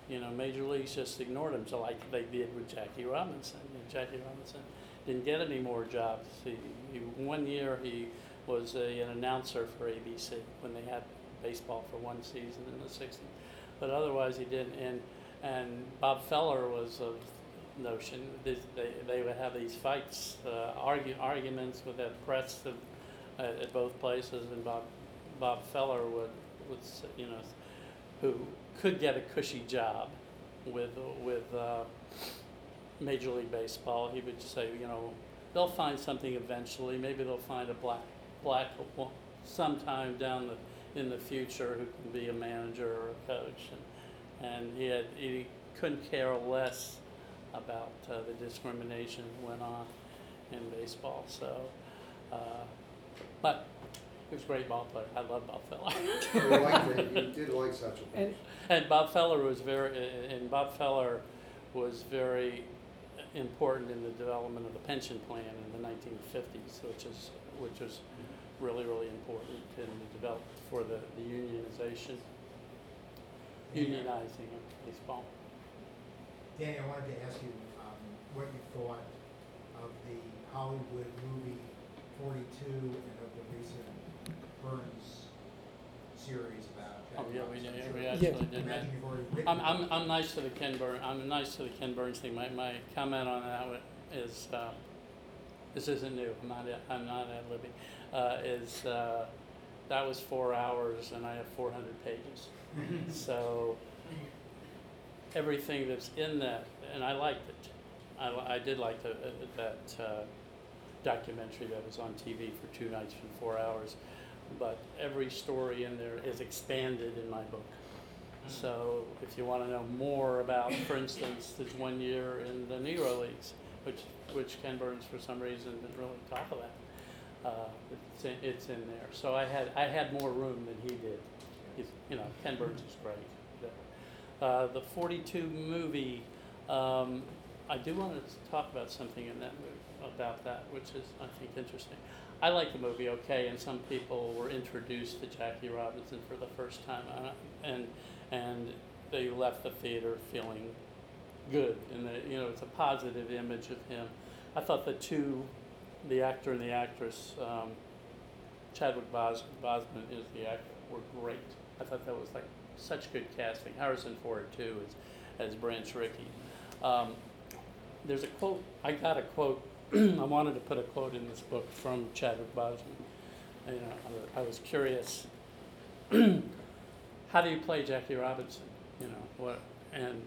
You know, major leagues just ignored him, so like they did with Jackie Robinson. And Jackie Robinson didn't get any more jobs. He, he, one year he was a, an announcer for ABC when they had baseball for one season in the 60s. But otherwise, he didn't. And, and Bob Feller was of notion that they, they would have these fights, uh, argue, arguments with the press at, at, at both places. And Bob, Bob Feller would, would, you know, who could get a cushy job with, with uh, Major League Baseball, he would say, you know, they'll find something eventually. Maybe they'll find a black, black sometime down the, in the future who can be a manager or a coach. And, and he had, he couldn't care less about uh, the discrimination that went on in baseball. So, uh, but he was a great ball player. I love Bob Feller. You liked it, you (laughs) did like Satchel And Paige. And Bob Feller was very, and Bob Feller was very important in the development of the pension plan in the 1950s, which is, which is really, really important in the develop, for the, the unionization, unionizing of baseball. Danny, I wanted to ask you um, what you thought of the Hollywood movie Forty-two and of the recent Burns series about. Oh, Jackie yeah, we, Robinson. yeah, Sure. we actually I did that. imagine you've already written. I'm, I'm. I'm nice to the Ken Burns, I'm nice to the Ken Burns thing. My, my comment on that wa- is, uh, this isn't new, I'm not, ad- I'm not ad libbing, uh, is, uh, that was four hours and I have four hundred pages. (laughs) So, everything that's in that, and I liked it. I, li- I did like the, uh, that, uh, documentary that was on TV for two nights and four hours. But every story in there is expanded in my book. So if you want to know more about, for instance, there's one year in the Negro Leagues, which, which Ken Burns for some reason didn't really talk about. Uh, it's, in, it's in there. So I had, I had more room than he did. He's, you know, Ken Burns is great. Uh, the 42 movie, um, I do want to talk about something in that movie, about that, which is, I think, interesting. I like the movie okay, and some people were introduced to Jackie Robinson for the first time, uh, and and they left the theater feeling good, and that you know it's a positive image of him. I thought the two, the actor and the actress, um, Chadwick Bos- Boseman is the actor, were great. I thought that was like such good casting. Harrison Ford too as as Branch Rickey. Um, there's a quote. I got a quote. (clears throat) I wanted to put a quote in this book from Chadwick Boseman. You know, I was, curious. (clears throat) how do you play Jackie Robinson? You know what? And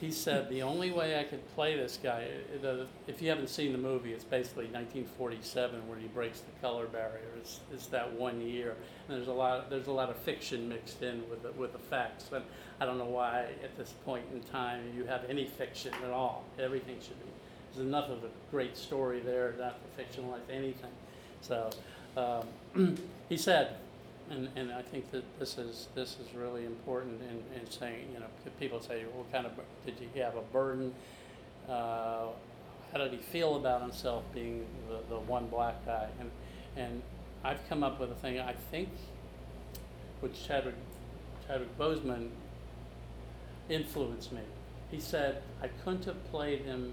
he said the only way I could play this guy, if you haven't seen the movie, it's basically 1947 where he breaks the color barrier. It's, it's that one year, and there's a lot there's a lot of fiction mixed in with the, with the facts. And I don't know why at this point in time you have any fiction at all. Everything should be. There's enough of a great story there not to fictionalize anything. So um, (clears throat) he said, and, and I think that this is, this is really important in, in saying, you know, people say, what kind of, did he have a burden? Uh, how did he feel about himself being the, the one black guy? And, and I've come up with a thing, I think, which Chadwick, Chadwick Boseman influenced me. He said, I couldn't have played him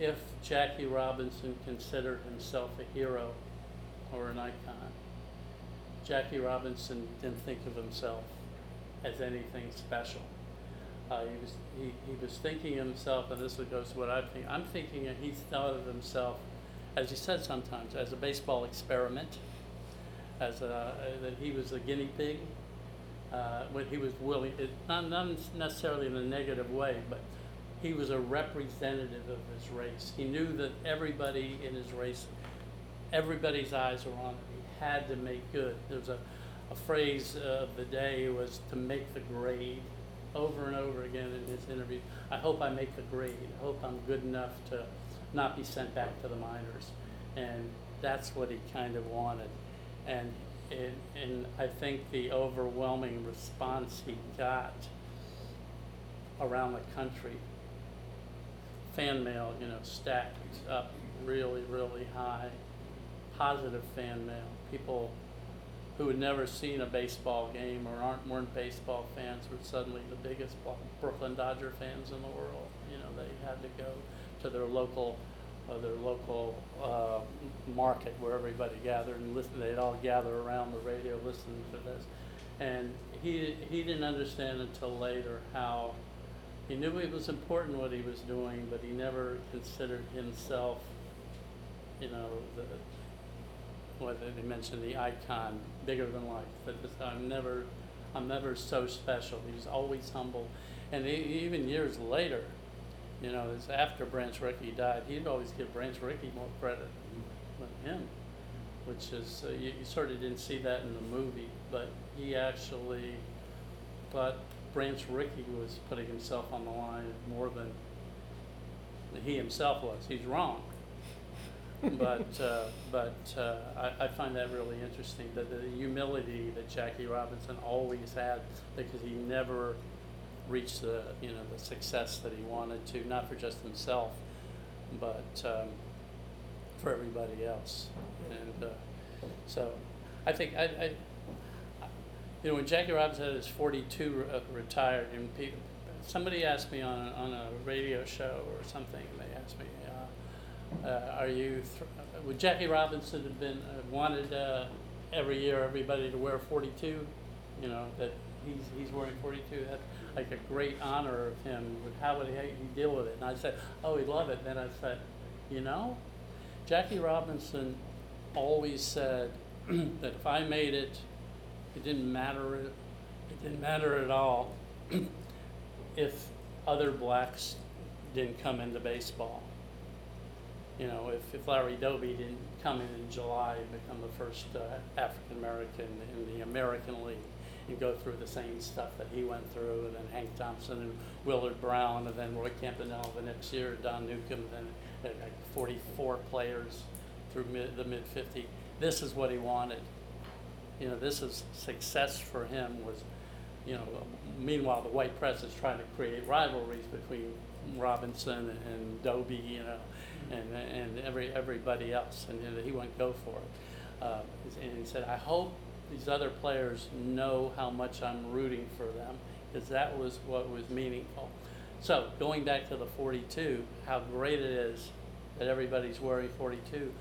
if Jackie Robinson considered himself a hero or an icon. Jackie Robinson didn't think of himself as anything special. Uh, he was he, he was thinking of himself, and this goes to what I think. I'm thinking that he thought of himself, as he said sometimes, as a baseball experiment, as a, that he was a guinea pig. Uh, when he was willing, it, not, not necessarily in a negative way, but he was a representative of his race. He knew that everybody in his race, everybody's eyes were on him. He had to make good. There was a, a phrase of the day was to make the grade over and over again in his interview. I hope I make the grade. I hope I'm good enough to not be sent back to the minors. And that's what he kind of wanted. And, and, and I think the overwhelming response he got around the country fan mail, you know, stacked up really, really high. Positive fan mail. People who had never seen a baseball game or aren't weren't baseball fans were suddenly the biggest Brooklyn Dodger fans in the world. You know, they had to go to their local uh, their local uh, market where everybody gathered and listen. They'd all gather around the radio listening to this, and he he didn't understand until later how he knew it was important what he was doing, but he never considered himself, you know, the, what did he mention, the icon, bigger than life. But I'm never, I'm never so special. He was always humble, and e even years later, you know, it's after Branch Rickey died, he'd always give Branch Rickey more credit than him, which is uh, you, you sort of didn't see that in the movie, but he actually thought Branch Rickey was putting himself on the line more than he himself was. He's wrong. but (laughs) uh, but uh, I, I find that really interesting that the humility that Jackie Robinson always had because he never reached the you know the success that he wanted to not for just himself but um, for everybody else and uh, so I think I, I you know, when Jackie Robinson is 42 uh, retired, and somebody asked me on a, on a radio show or something, and they asked me, uh, uh, "Are you? Th- would Jackie Robinson have been uh, wanted uh, every year everybody to wear 42? You know that he's he's wearing 42. That's like a great honor of him. How would he, he deal with it? And I said, "Oh, he'd love it." Then I said, "You know, Jackie Robinson always said (clears throat) that if I made it." It didn't matter. It didn't matter at all (clears throat) if other blacks didn't come into baseball. You know, if, if Larry Doby didn't come in in July and become the first uh, African American in the American League and go through the same stuff that he went through, and then Hank Thompson and Willard Brown, and then Roy Campanella the next year, Don Newcombe, then uh, like 44 players through mid, the mid 50. This is what he wanted you know, this is success for him was, you know, meanwhile, the white press is trying to create rivalries between Robinson and Doby, you know, and, and every, everybody else, and you know, he wouldn't go for it. Uh, and he said, I hope these other players know how much I'm rooting for them, because that was what was meaningful. So, going back to the 42, how great it is that everybody's wearing 42.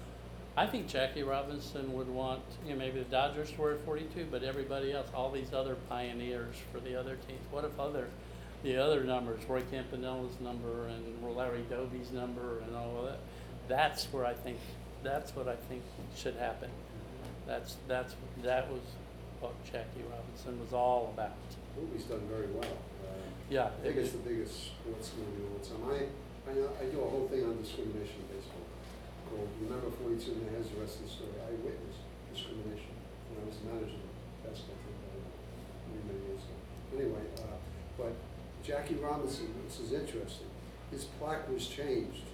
I think Jackie Robinson would want, you know, maybe the Dodgers to wear 42, but everybody else, all these other pioneers for the other teams. What if other, the other numbers, Roy Campanella's number and Larry Doby's number and all of that? That's where I think, that's what I think should happen. That's, that's, that was book Jackie Robinson was all about. Movie's done very well. Uh, Yeah, I think it's the biggest sports movie of all time. I, I, know- I do a whole thing on discrimination in baseball called Remember Forty-two, and it has the rest of the story. I witnessed discrimination when I was a manager of the basketball team many, many years ago. Anyway, uh, but Jackie Robinson, this is interesting, his plaque was changed.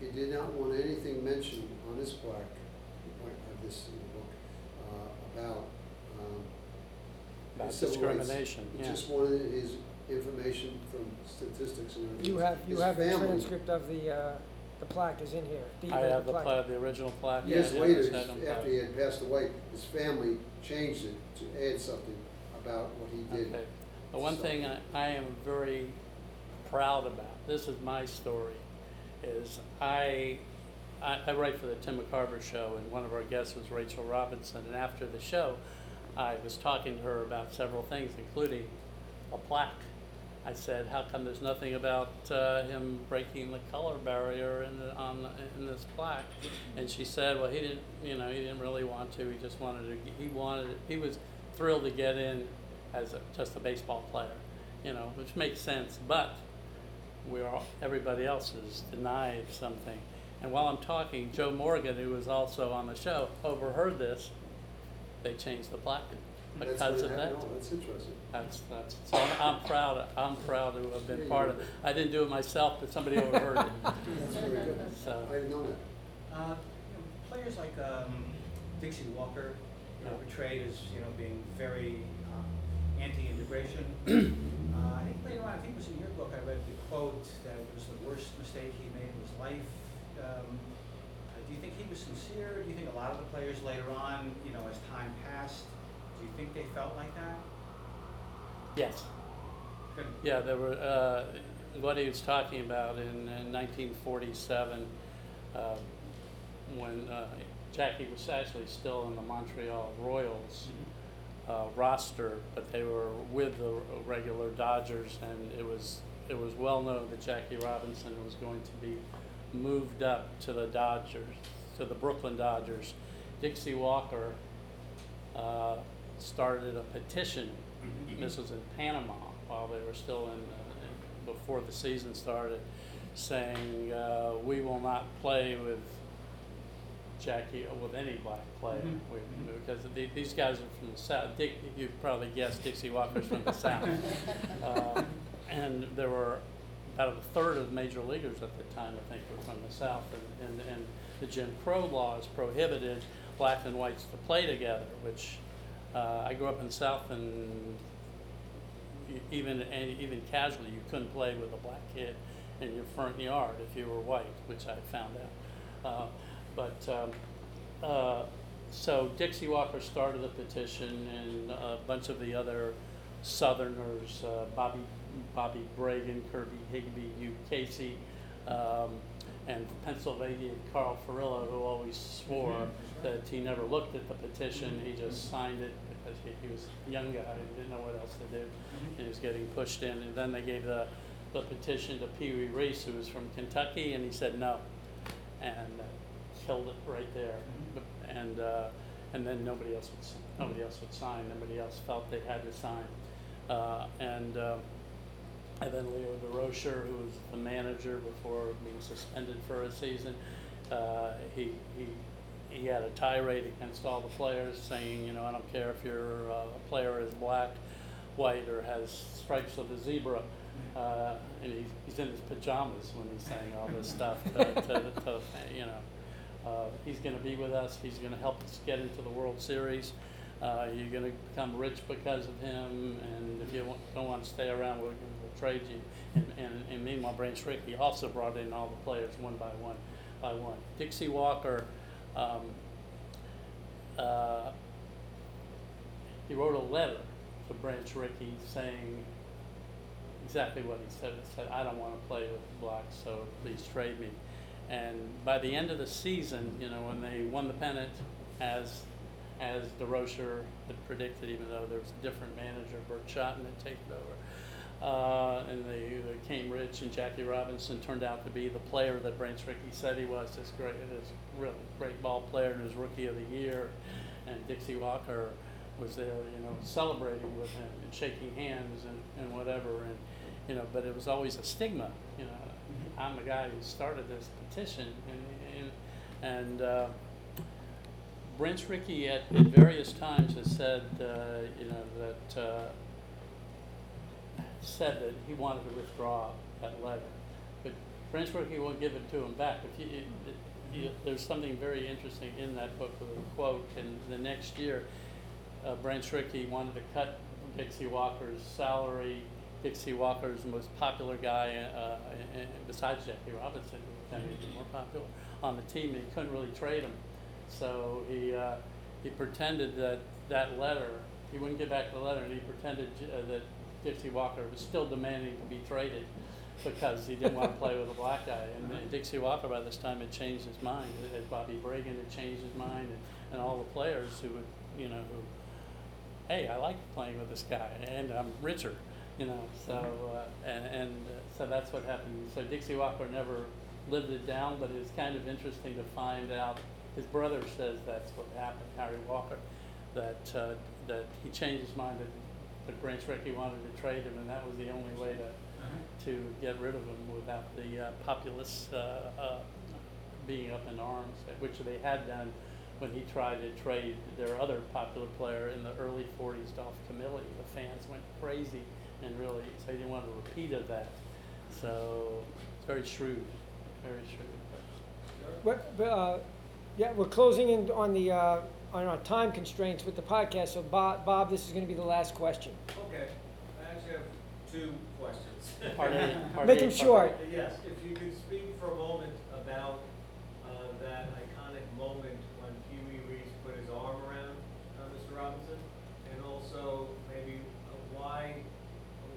He did not want anything mentioned on his plaque, you might have this in the book, uh, about, um, about his civil rights. discrimination, He yeah. just wanted his information from statistics and everything. You have, you His have the family- transcript of the, uh, the plaque is in here. the I event have the plaque. plaque, the original plaque. yeah, Years yeah, later, it's his- had on after he had passed away, his family changed it to add something about what he did. Okay. The one So- thing I, I am very proud about, this is my story, is I, I, I write for the Tim McCarver Show, and one of our guests was Rachel Robinson, and after the show, I was talking to her about several things, including a plaque. I said, how come there's nothing about uh, him breaking the color barrier in, the, on, the- in this plaque? And she said, well, he didn't, you know, he didn't really want to, he just wanted to, he wanted, he was thrilled to get in as a, just a baseball player, you know, which makes sense, but we're, everybody else is denied something. And while I'm talking, Joe Morgan, who was also on the show, overheard this, they changed the plaque That's because of that. Oh, that's interesting. That's, that's, so I'm, I'm proud, I'm proud to have been part of it. I didn't do it myself, but somebody overheard it, (laughs) That's very good. so. I didn't know that. Uh, you know, Players like um, Dixie Walker, you know, portrayed as, you know, being very um, anti-integration. (clears throat) Uh, I think later on, I think it was in your book, I read the quote that it was the worst mistake he made in his life. Um, uh, Do you think he was sincere? Do you think a lot of the players later on, you know, as time passed, do you think they felt like that? Yes. Yeah, there were, uh, what he was talking about in, in nineteen forty-seven, uh, when, uh, Jackie was actually still in the Montreal Royals, uh, roster, but they were with the regular Dodgers, and it was, it was well known that Jackie Robinson was going to be moved up to the Dodgers, to the Brooklyn Dodgers. Dixie Walker, uh, started a petition, this was in Panama, while they were still in, uh, before the season started, saying, uh, we will not play with Jackie, or with any black player. Mhm. We- Because the- these guys are from the South, Dick, you probably guessed Dixie Walker's from the South. (laughs) Uh, And there were about a third of major leaguers at the time, I think, were from the South. And, and, and the Jim Crow laws prohibited blacks and whites to play together, which, uh, I grew up in the South and e- even, and even casually, you couldn't play with a black kid in your front yard if you were white, which I found out. Uh, But, um, uh, so Dixie Walker started the petition and a bunch of the other Southerners, uh, Bobby, Bobby Bragan, Kirby Higbe, Hugh Casey, um, and Pennsylvania, Carl Furillo, who always swore that he never looked at the petition, he just signed it he, was a young guy, and didn't know what else to do. And he was getting pushed in, and then they gave the, the petition to Pee Wee Reese, who was from Kentucky, and he said no. And uh, killed it right there. And, uh, and then nobody else would, nobody else would sign, nobody else felt they had to sign. Uh, and, um, and then Leo Durocher, who was the manager before being suspended for a season, uh, he, he, he had a tirade against all the players saying, you know, I don't care if your uh, player is black, white, or has stripes of a zebra. Uh, and he's, he's in his pajamas when he's saying all this stuff to, to, to, (laughs) you know. Uh, he's going to be with us. He's going to help us get into the World Series. Uh, you're going to become rich because of him, and if you want, don't want to stay around, we'll, we'll trade you. And, and, and meanwhile, Branch Rickey also brought in all the players one by one by one. Dixie Walker, um, uh, he wrote a letter to Branch Rickey saying exactly what he said. He said, I don't want to play with the blacks, so please trade me. And by the end of the season, you know, when they won the pennant, as as Durocher had predicted, even though there was a different manager, Burt Shotton had taken over, uh, and they, they came rich, and Jackie Robinson turned out to be the player that Branch Rickey said he was. This great, this really great ball player, and his rookie of the year, and Dixie Walker was there, you know, celebrating with him and shaking hands and, and whatever, and, you know, but it was always a stigma, you know. I'm the guy who started this petition, and, and, and uh, Brent Rickey at, at various times has said, uh, you know, that, uh, said that he wanted to withdraw that letter. But Rickey won't give it to him back. If you, you, there's something very interesting in that book with a quote, and the next year, uh, Branch Rickey wanted to cut Dixie Walker's salary. Dixie Walker's most popular guy, uh, and, and besides Jackie Robinson, who was more popular on the team, and he couldn't really trade him. So he, uh, he pretended that that letter, he wouldn't give back the letter, and he pretended uh, that Dixie Walker was still demanding to be traded because he didn't want to play with a black guy. And then Dixie Walker by this time had changed his mind, as Bobby Bragan had changed his mind, and, and all the players who would, you know, who, hey, I like playing with this guy, and I'm richer, you know. So uh, and and uh, so that's what happened. So Dixie Walker never lived it down, but it's kind of interesting to find out. His brother says that's what happened, Harry Walker, that uh, that he changed his mind that, that Branch Rickey wanted to trade him, and that was the only way to to get rid of him without the uh, populace uh, uh, being up in arms, which they had done when he tried to trade their other popular player in the early 40s, Dolph Camilli. The fans went crazy and really, so he didn't want a repeat of that. So it's very shrewd, very shrewd. What, but, uh, yeah, we're closing in on the, uh, on our time constraints with the podcast, so Bob, Bob, this is gonna be the last question. Okay, I actually have two questions. Part A, part Make A, him part- short. Yes, if you could speak for a moment about uh, that iconic moment when Pee Wee Reese put his arm around uh, Mr. Robinson, and also maybe uh, why,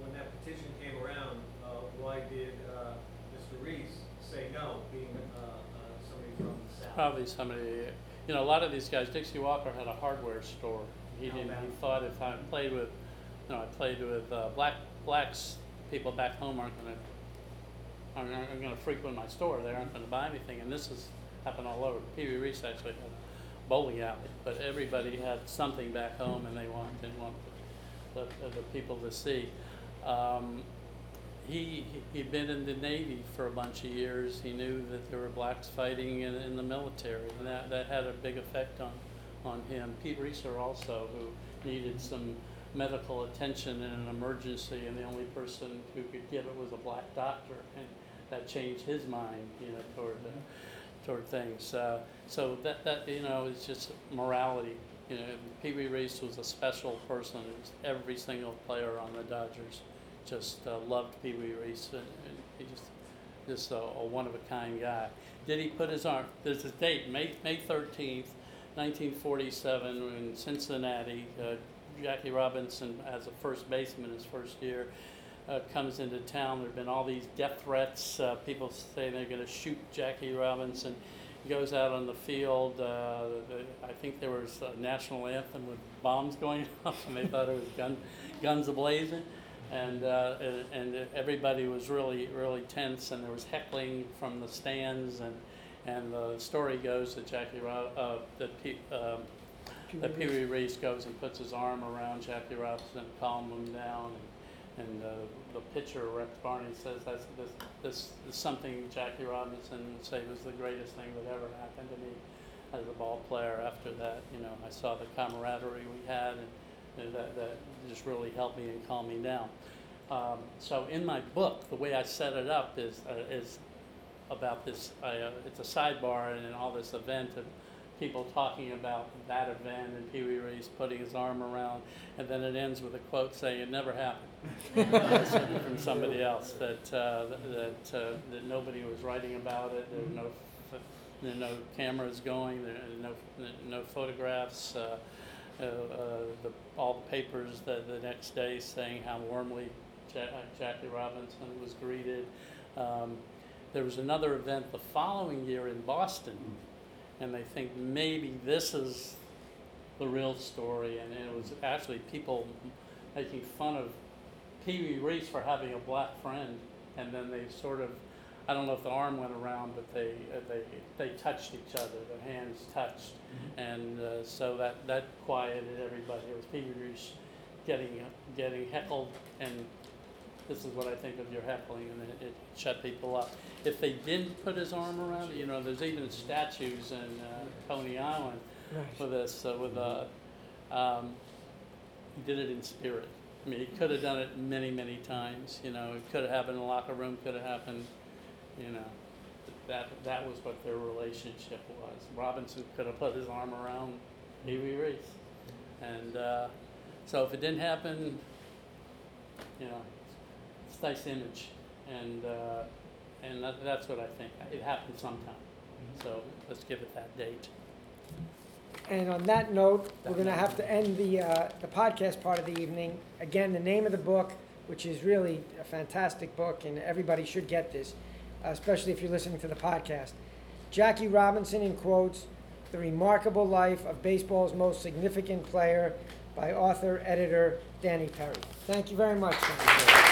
when that petition came around, uh, why did uh, Mr. Reese say no, being uh, uh, somebody from the South? Probably somebody, you know, a lot of these guys, Dixie Walker had a hardware store. He didn't, he thought if I played with, you know, I played with, uh, black, blacks, people back home aren't gonna, aren't, aren't gonna frequent my store, they aren't gonna buy anything, and this has happened all over. Wee Reese actually had a bowling alley, but everybody had something back home and they want, didn't want the, the, the people to see. Um, he, he'd been in the Navy for a bunch of years. He knew that there were blacks fighting in, in the military, and that, that had a big effect on, on him. Pete Reeser also, who needed some medical attention in an emergency, and the only person who could give it was a black doctor, and that changed his mind, you know, toward, uh, toward things. Uh, so that, that, you know, is just morality. You know, Pee Wee Reese was a special person. It was every single player on the Dodgers just uh, loved Pee Wee Reese, and, he just just a, a one of a kind guy. Did he put his arm? There's a date, May May thirteenth, nineteen forty seven, in Cincinnati. Uh, Jackie Robinson, as a first baseman his first year, uh, comes into town. There have been all these death threats. Uh, people say they're going to shoot Jackie Robinson. He goes out on the field. Uh, the, I think there was a national anthem with bombs going (laughs) off, and they thought it was gun, guns ablazing and, uh, and and everybody was really really tense, and there was heckling from the stands, and and the story goes that Jackie Ro- uh, that P- um, that Pee Wee Reese goes and puts his arm around Jackie Robinson, calm him down, and, and uh, the pitcher Rex Barney says that's this this is something Jackie Robinson would say was the greatest thing that ever happened to me as a ball player. After that, you know, I saw the camaraderie we had, and, and that that just really helped me and calmed me down. Um, so in my book, the way I set it up is uh, is about this. I, uh, it's a sidebar and in all this event of people talking about that event and Pee Wee Reese putting his arm around, and then it ends with a quote saying it never happened (laughs) from somebody else that uh, that uh, that nobody was writing about it. There were no there were no cameras going. There were no no photographs. Uh, uh, the, all the papers the, the next day saying how warmly uh, Jackie Robinson was greeted. Um, there was another event the following year in Boston, and they think maybe this is the real story, and it was actually people making fun of Pee Wee Reese for having a black friend, and then they sort of, I don't know if the arm went around, but they, uh, they, they touched each other, their hands touched. And uh, so that, that quieted everybody. It was Pee getting, getting heckled, and this is what I think of your heckling, and it, it shut people up. If they didn't put his arm around you know, there's even statues in uh, Coney Island Right. for this, uh, with uh um, he did it in spirit. I mean, he could have done it many, many times, you know, it could have happened in the locker room, could have happened, you know. That, that was what their relationship was. Robinson could have put his arm around Pee Wee Reese. And, uh, so if it didn't happen, you know, it's a nice image. And, uh, and that, that's what I think. It happened sometime. So let's give it that date. And on that note, we're gonna have to end the, uh, the podcast part of the evening. Again, the name of the book, which is really a fantastic book, and everybody should get this, especially if you're listening to the podcast. Jackie Robinson in quotes, The Remarkable Life of Baseball's Most Significant Player by author, editor Danny Peary. Thank you very much.